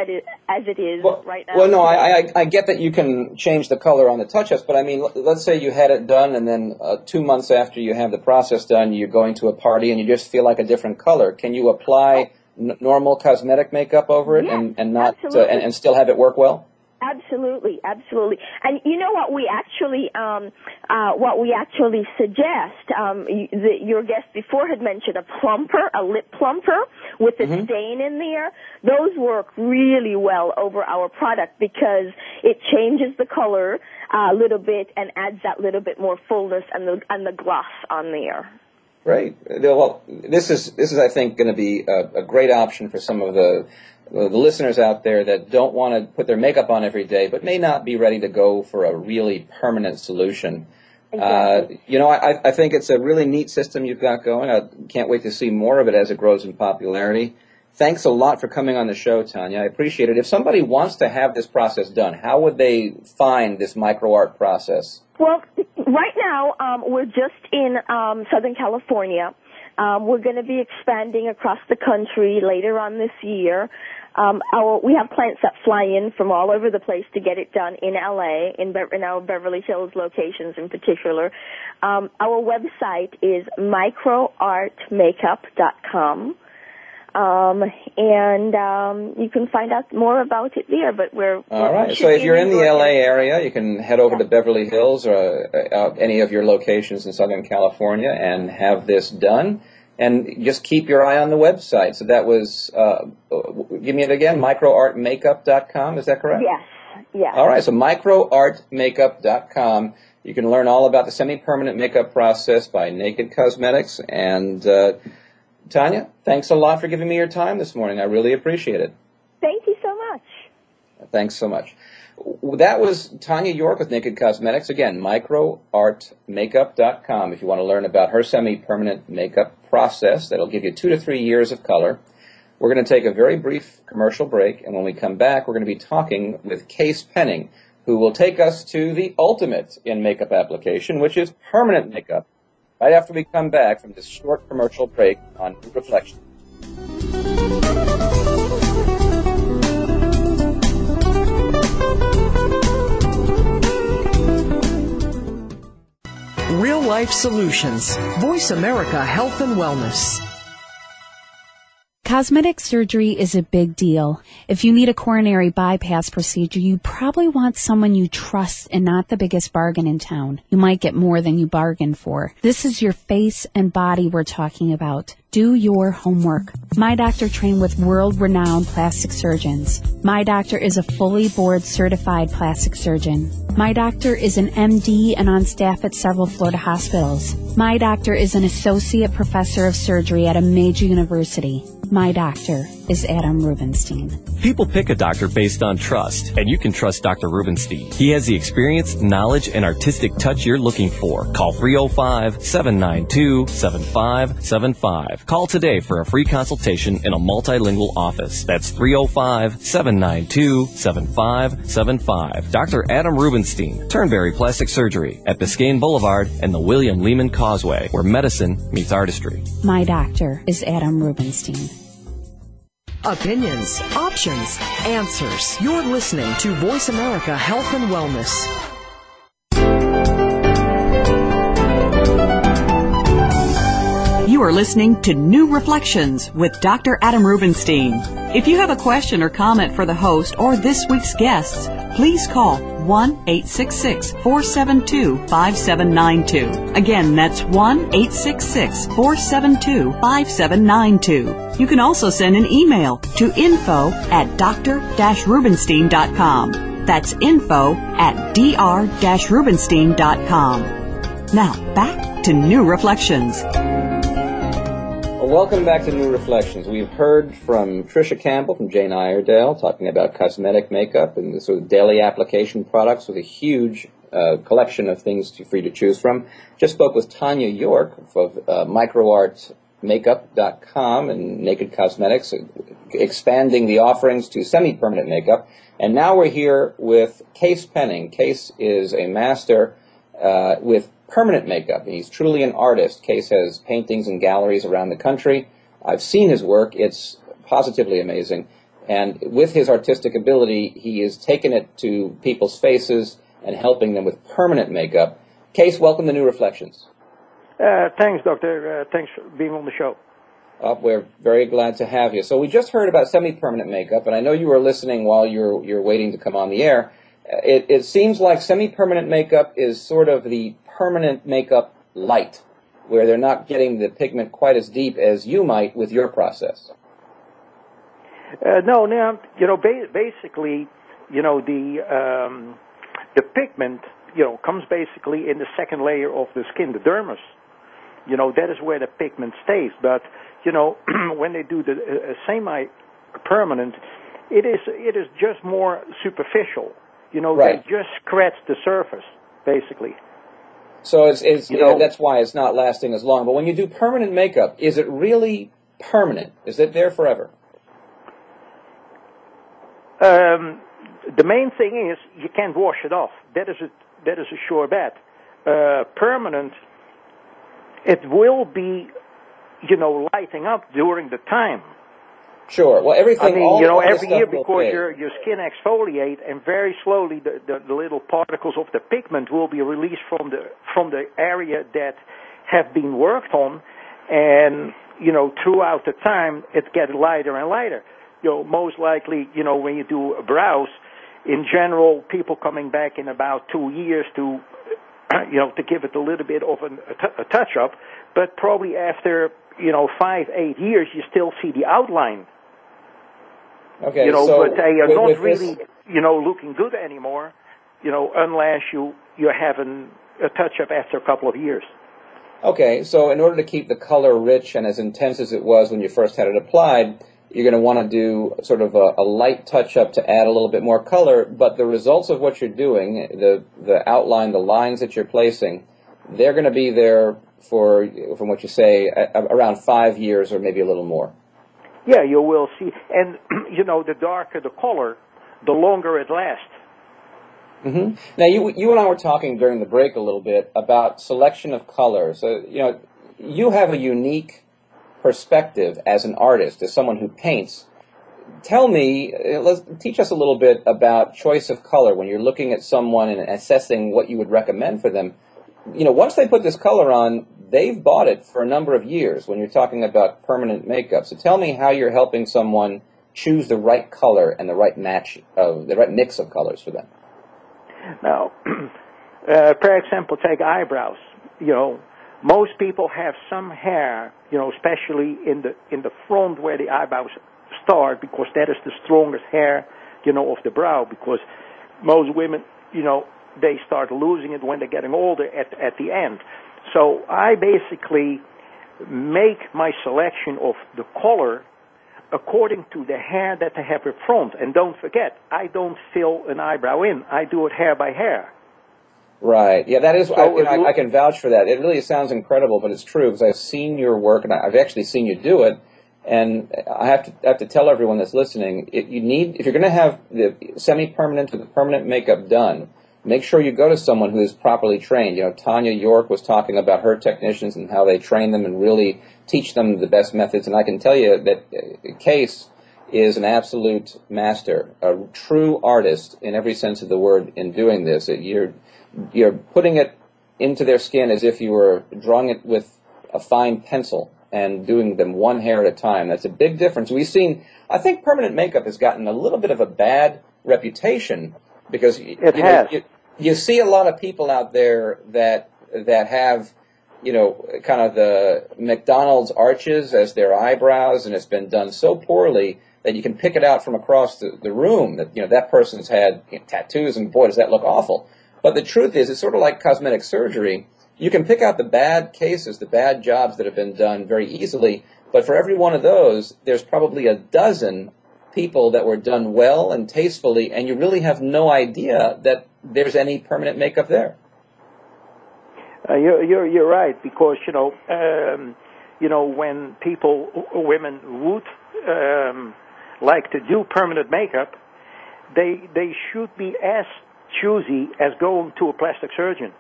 as it is right now. Well, no, I, I, I get that you can change the color on the touch-ups, but I mean, let's say you had it done and then uh, two months after you have the process done, you're going to a party and you just feel like a different color. Can you apply n- normal cosmetic makeup over it Yes, and, and not uh, and, and still have it work well? Absolutely, absolutely. And you know what we actually, um, uh, what we actually suggest, um, the, your guest before had mentioned a plumper, a lip plumper with a stain in there. Those work really well over our product because it changes the color uh, a little bit and adds that little bit more fullness and the, and the gloss on there. Great. Well, this is this is I think going to be a, a great option for some of the the listeners out there that don't want to put their makeup on every day, but may not be ready to go for a really permanent solution. Uh, you know, I, I think it's a really neat system you've got going. I can't wait to see more of it as it grows in popularity. Thanks a lot for coming on the show, Tanya. I appreciate it. If somebody wants to have this process done, how would they find this micro art process? Well, right now um, we're just in um, Southern California. Um, we're going to be expanding across the country later on this year. Um, our, we have clients that fly in from all over the place to get it done in LA, in, Be- in our Beverly Hills locations in particular. Um, our website is microartmakeup.com. Um, and um, you can find out more about it there. But we're All we're right. So if you're in the LA area, you can head over to Beverly Hills or uh, uh, any of your locations in Southern California and have this done. And just keep your eye on the website. So that was, uh, give me it again, microartmakeup.com. Is that correct? Yes. Yes. All right. So microartmakeup.com. You can learn all about the semi-permanent makeup process by Naked Cosmetics. And uh, Tanya, thanks a lot for giving me your time this morning. I really appreciate it. Thank you so much. Thanks so much. That was Tanya York with Naked Cosmetics. Again, microartmakeup.com if you want to learn about her semi-permanent makeup process that'll give you two to three years of color. We're going to take a very brief commercial break, and when we come back, we're going to be talking with Cees Penning, who will take us to the ultimate in makeup application, which is permanent makeup, right after we come back from this short commercial break on reflection, Real Life Solutions, Voice America Health and Wellness. Cosmetic surgery is a big deal. If you need a coronary bypass procedure, you probably want someone you trust and not the biggest bargain in town. You might get more than you bargained for. This is your face and body we're talking about. Do your homework. My doctor trained with world renowned plastic surgeons. My doctor is a fully board certified plastic surgeon. My doctor is an MD and on staff at several Florida hospitals. My doctor is an associate professor of surgery at a major university. My doctor is Adam Rubinstein. People pick a doctor based on trust, and you can trust Dr. Rubinstein. He has the experience, knowledge, and artistic touch you're looking for. Call 305 792 7575. Call today for a free consultation in a multilingual office. That's 305 792 7575. Dr. Adam Rubinstein, Turnberry Plastic Surgery at Biscayne Boulevard and the William Lehman Causeway, where medicine meets artistry. My doctor is Adam Rubinstein. Opinions, options, answers. You're listening to Voice America Health and Wellness. You are listening to New Reflections with Dr. Adam Rubinstein. If you have a question or comment for the host or this week's guests, please call 1 866 472 5792. Again, that's 1 866 472 5792. You can also send an email to info at dr rubinstein.com. That's info at dr rubinstein.com. Now, back to New Reflections. Well, welcome back to New Reflections. We've heard from Tricia Campbell from Jane Iredale talking about cosmetic makeup and the sort of daily application products with a huge uh, collection of things to, for you to choose from. Just spoke with Tanya York of uh, microartmakeup.com and Naked Cosmetics, expanding the offerings to semi-permanent makeup. And now we're here with Cees Penning. Cees is a master uh, with permanent makeup. He's truly an artist. Cees has paintings and galleries around the country. I've seen his work. It's positively amazing. And with his artistic ability, he is taking it to people's faces and helping them with permanent makeup. Cees, welcome to New Reflections. Uh, thanks, Doctor. Uh, thanks for being on the show. Uh, we're very glad to have you. So we just heard about semi-permanent makeup, and I know you were listening while you're you're waiting to come on the air. It, it seems like semi-permanent makeup is sort of the permanent makeup light, where they're not getting the pigment quite as deep as you might with your process. Uh, no, now you know, ba- basically, you know, the um, the pigment, you know, comes basically in the second layer of the skin, the dermis. You know, that is where the pigment stays. But you know, when they do the uh, semi-permanent, it is it is just more superficial. You know, right. they just scratch the surface, basically. So it's, it's you know, that's why it's not lasting as long. But when you do permanent makeup, is it really permanent? Is it there forever? Um, the main thing is you can't wash it off. That is a that is a sure bet. Uh, permanent, it will be, you know, lighting up during the time. Sure. Well, everything. I mean, all, you know, every year because your your skin exfoliate, and very slowly the, the, the little particles of the pigment will be released from the from the area that have been worked on, and you know, throughout the time it gets lighter and lighter. You know, most likely, you know, when you do brows, in general, people coming back in about two years to, you know, to give it a little bit of an, a, t- a touch up, but probably after you know five eight years, you still see the outline Okay, you know, so but they are with, not with really, this, you know, looking good anymore, you know, unless you you're having a touch up after a couple of years. Okay, so in order to keep the color rich and as intense as it was when you first had it applied, you're going to want to do sort of a, a light touch up to add a little bit more color. But the results of what you're doing, the the outline, the lines that you're placing, they're going to be there for, from what you say, around five years or maybe a little more. Yeah, you will see. And, you know, the darker the color, the longer it lasts. Mm-hmm. Now, you, you and I were talking during the break a little bit about selection of colors. You know, you have a unique perspective as an artist, as someone who paints. Tell me, uh, let's teach us a little bit about choice of color when you're looking at someone and assessing what you would recommend for them. You know, once they put this color on, they've bought it for a number of years when you're talking about permanent makeup. So tell me how you're helping someone choose the right color and the right match of the right mix of colors for them. Now, uh, for example, take eyebrows. You know, most people have some hair, you know, especially in the in the front where the eyebrows start, because that is the strongest hair, you know, of the brow. Because most women, you know, they start losing it when they're getting older at at the end. So I basically make my selection of the color according to the hair that they have in front. And don't forget, I don't fill an eyebrow in. I do it hair by hair. Right. Yeah, that is. So I, I, I, can vouch for that. It really sounds incredible, but it's true because I've seen your work and I've actually seen you do it. And I have to I have to tell everyone that's listening, it, you need if you're going to have the semi-permanent or the permanent makeup done, make sure you go to someone who is properly trained. You know, Tanya York was talking about her technicians and how they train them and really teach them the best methods. And I can tell you that uh, Cees is an absolute master, a true artist in every sense of the word in doing this. You're you're putting it into their skin as if you were drawing it with a fine pencil and doing them one hair at a time. That's a big difference. We've seen, I think permanent makeup has gotten a little bit of a bad reputation because it you has. Know, you, see a lot of people out there that that have you know kind of the McDonald's arches as their eyebrows, and it's been done so poorly that you can pick it out from across the, the room that you know that person's had you know, tattoos, and boy, does that look awful. But the truth is, it's sort of like cosmetic surgery. You can pick out the bad cases, the bad jobs that have been done very easily. But for every one of those, there's probably a dozen people that were done well and tastefully, and you really have no idea that there's any permanent makeup there. Uh, you're, you're you're right because you know um, you know when people women would um, like to do permanent makeup, they they should be as choosy as going to a plastic surgeon.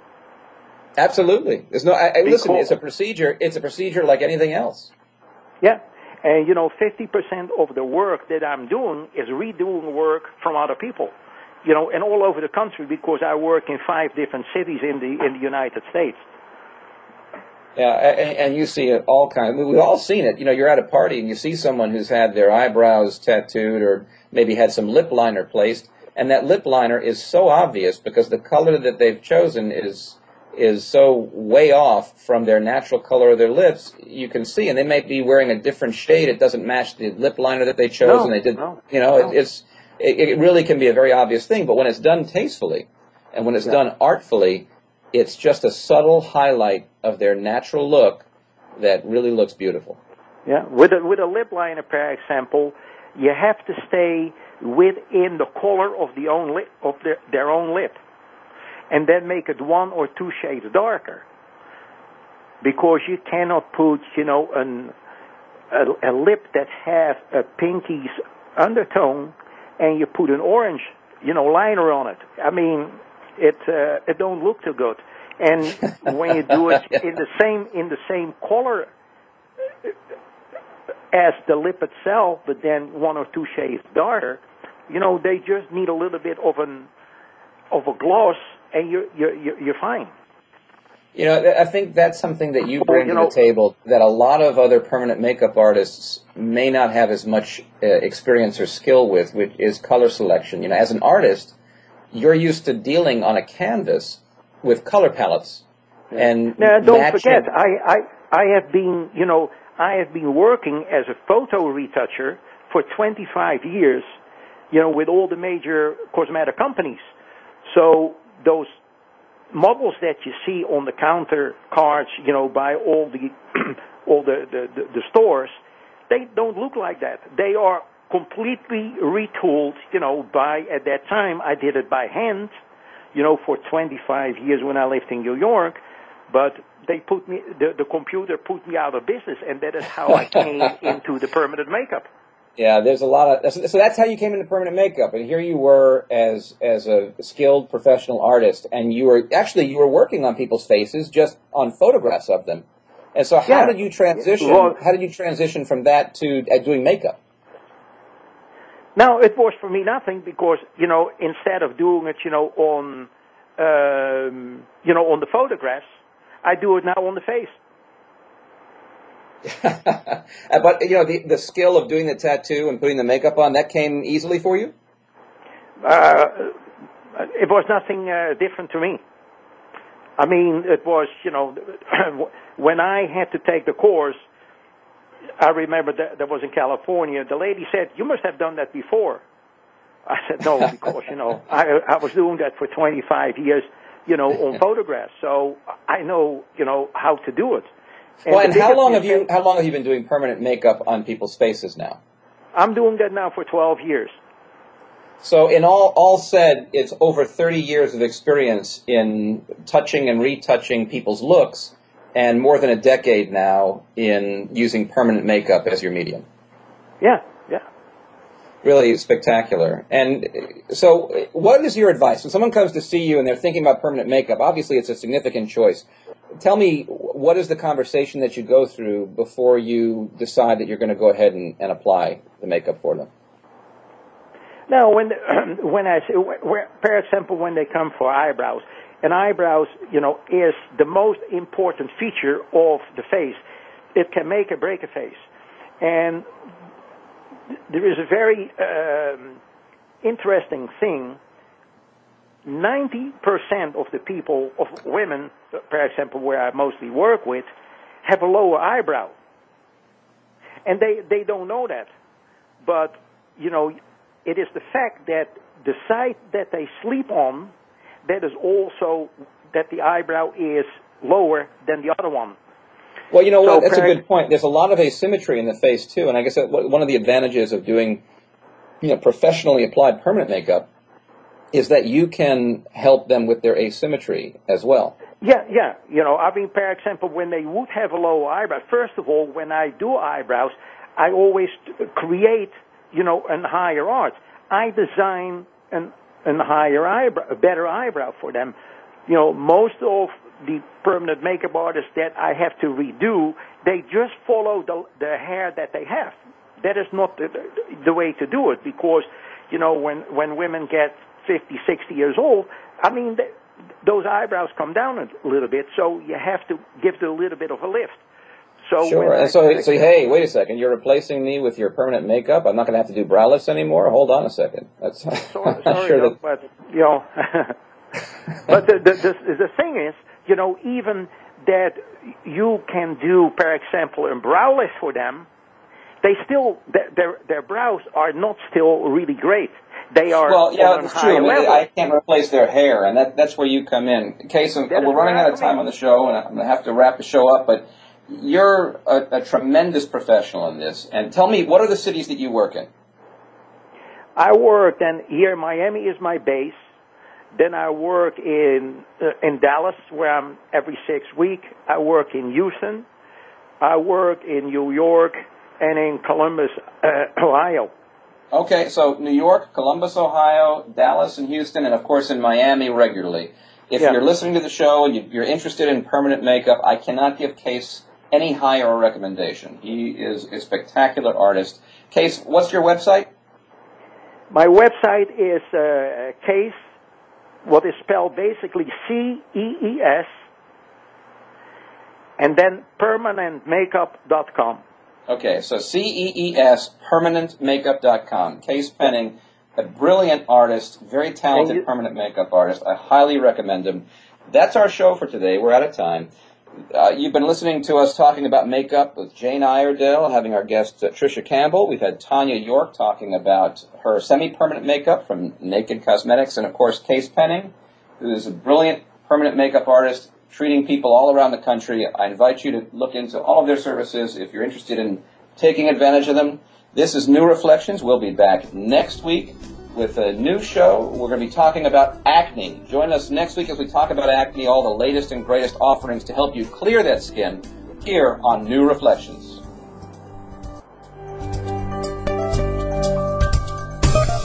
Absolutely. There's no. I, I, listen, it's a procedure. It's a procedure like anything else. Yeah, and you know, 50% of the work that I'm doing is redoing work from other people. You know, and all over the country because I work in five different cities in the in the United States. Yeah, and, and you see it all kinds. We've all seen it. You know, you're at a party and you see someone who's had their eyebrows tattooed or maybe had some lip liner placed, and that lip liner is so obvious because the color that they've chosen is is so way off from their natural color of their lips, you can see, and they might be wearing a different shade. It doesn't match the lip liner that they chose, no, and they did. No, you know, no. it, it's it, it, really can be a very obvious thing. But when it's done tastefully, and when it's yeah. done artfully, it's just a subtle highlight of their natural look that really looks beautiful. Yeah, with a, with a lip liner, for example, you have to stay within the color of the own lip, of their, their own lip, and then make it one or two shades darker. Because you cannot put, you know, an, a, a lip that has a pinkish undertone, and you put an orange, you know, liner on it. I mean, it uh, it don't look too good. And when you do it in the same in the same color as the lip itself, but then one or two shades darker, you know, they just need a little bit of an of a gloss, and you're you're you're fine. You know, I think that's something that you bring you know, to the table that a lot of other permanent makeup artists may not have as much uh, experience or skill with, which is color selection. You know, as an artist, you're used to dealing on a canvas with color palettes and now don't matching. forget, I, I I have been you know I have been working as a photo retoucher for 25 years you know, with all the major cosmetic companies. So those models that you see on the counter cards, you know, by all the all the, the, the, the stores, they don't look like that. They are completely retooled, you know, by at that time I did it by hand, you know, for 25 years when I lived in New York, but they put me the, the computer put me out of business and that is how I came into the permanent makeup. Yeah, there's a lot of so that's how you came into permanent makeup, and here you were as as a skilled professional artist, and you were actually you were working on people's faces just on photographs of them. And so, how yeah. did you transition? Well, how did you transition from that to uh, doing makeup? Now it was for me nothing because you know instead of doing it, you know, on um, you know, on the photographs. I do it now on the face. but you know, the the skill of doing the tattoo and putting the makeup on that came easily for you. Uh, it was nothing uh, different to me. I mean, it was you know, when I had to take the course. I remember that that was in California. The lady said, "You must have done that before." I said, "No, because you know I I was doing that for 25 years, you know, on photographs, so I know you know how to do it." And well, and how long have you how long have you been doing permanent makeup on people's faces now? I'm doing that now for 12 years. So, in all all said, it's over 30 years of experience in touching and retouching people's looks, and more than a decade now in using permanent makeup as your medium. Yeah, yeah. Really spectacular. And uh, so, uh, what is your advice when someone comes to see you and they're thinking about permanent makeup? Obviously, it's a significant choice tell me what is the conversation that you go through before you decide that you're going to go ahead and, and apply the makeup for them? No, when when I say, for example, when they come for eyebrows, and eyebrows, you know, is the most important feature of the face. It can make or break a face, and there is a very um, interesting thing 90% of the people, of women, for example, where I mostly work with, have a lower eyebrow. And they, they don't know that. But, you know, it is the fact that the side that they sleep on, that is also that the eyebrow is lower than the other one. Well, you know what? That's a good point. There's a lot of asymmetry in the face too, and I guess that one of the advantages of doing, you know, professionally applied permanent makeup is that you can help them with their asymmetry as well. Yeah, yeah. You know, I mean, for example, when they would have a low eyebrow, first of all, when I do eyebrows, I always create, you know, an higher arch. I design an, an higher eyebrow, a better eyebrow for them. You know, most of the permanent makeup artists that I have to redo, they just follow the, the hair that they have. That is not the, the way to do it because, you know, when, when women get 50, 60 years old, I mean, th- those eyebrows come down a little bit, so you have to give it a little bit of a lift. So sure. And so, so hey, wait a second. You're replacing me with your permanent makeup. I'm not going to have to do brow lifts anymore. Hold on a second. That's sorry, sorry sure no, that... but you know. but the, the the the thing is, you know, even that you can do, for example, a brow lift for them, they still their their brows are not still really great they are well, yeah, it's true. I, mean, I can't replace their hair, and that, that's where you come in. Cees of, we're running out of time on the show, and I'm going to have to wrap the show up. But you're a, a, tremendous professional in this, and tell me, what are the cities that you work in? I work, and here Miami is my base. Then I work in uh, in Dallas, where I'm every six weeks. I work in Houston. I work in New York and in Columbus, uh, Ohio. Okay, so New York, Columbus, Ohio, Dallas, and Houston, and of course in Miami regularly. If yeah. you're listening to the show and you're interested in permanent makeup, I cannot give Cees any higher recommendation. He is a spectacular artist. Cees, what's your website? My website is uh, Cees, what is spelled basically C E E S, and then permanentmakeup.com. Okay, so C-E-E-S, permanentmakeup.com. Cees Penning, a brilliant artist, very talented permanent makeup artist. I highly recommend him. That's our show for today. We're out of time. Uh, you've been listening to us talking about makeup with Jane Iredale, having our guest uh, Tricia Campbell. We've had Tanya York talking about her semi-permanent makeup from Naked Cosmetics, and of course Cees Penning, who is a brilliant permanent makeup artist treating people all around the country. I invite you to look into all of their services if you're interested in taking advantage of them. This is New Reflections. We'll be back next week with a new show. We're going to be talking about acne. Join us next week as we talk about acne, all the latest and greatest offerings to help you clear that skin here on New Reflections.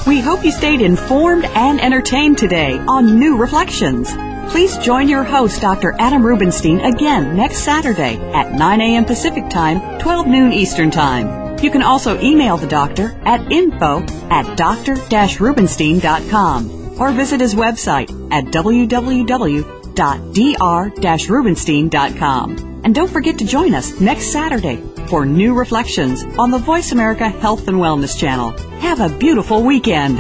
We hope you stayed informed and entertained today on New Reflections. Please join your host, Dr. Adam Rubinstein, again next Saturday at 9 a.m. Pacific Time, 12 noon Eastern Time. You can also email the doctor at info at dr-rubinstein.com. or visit his website at www.dr-rubinstein.com. And don't forget to join us next Saturday for New Reflections on the Voice America Health and Wellness Channel. Have a beautiful weekend.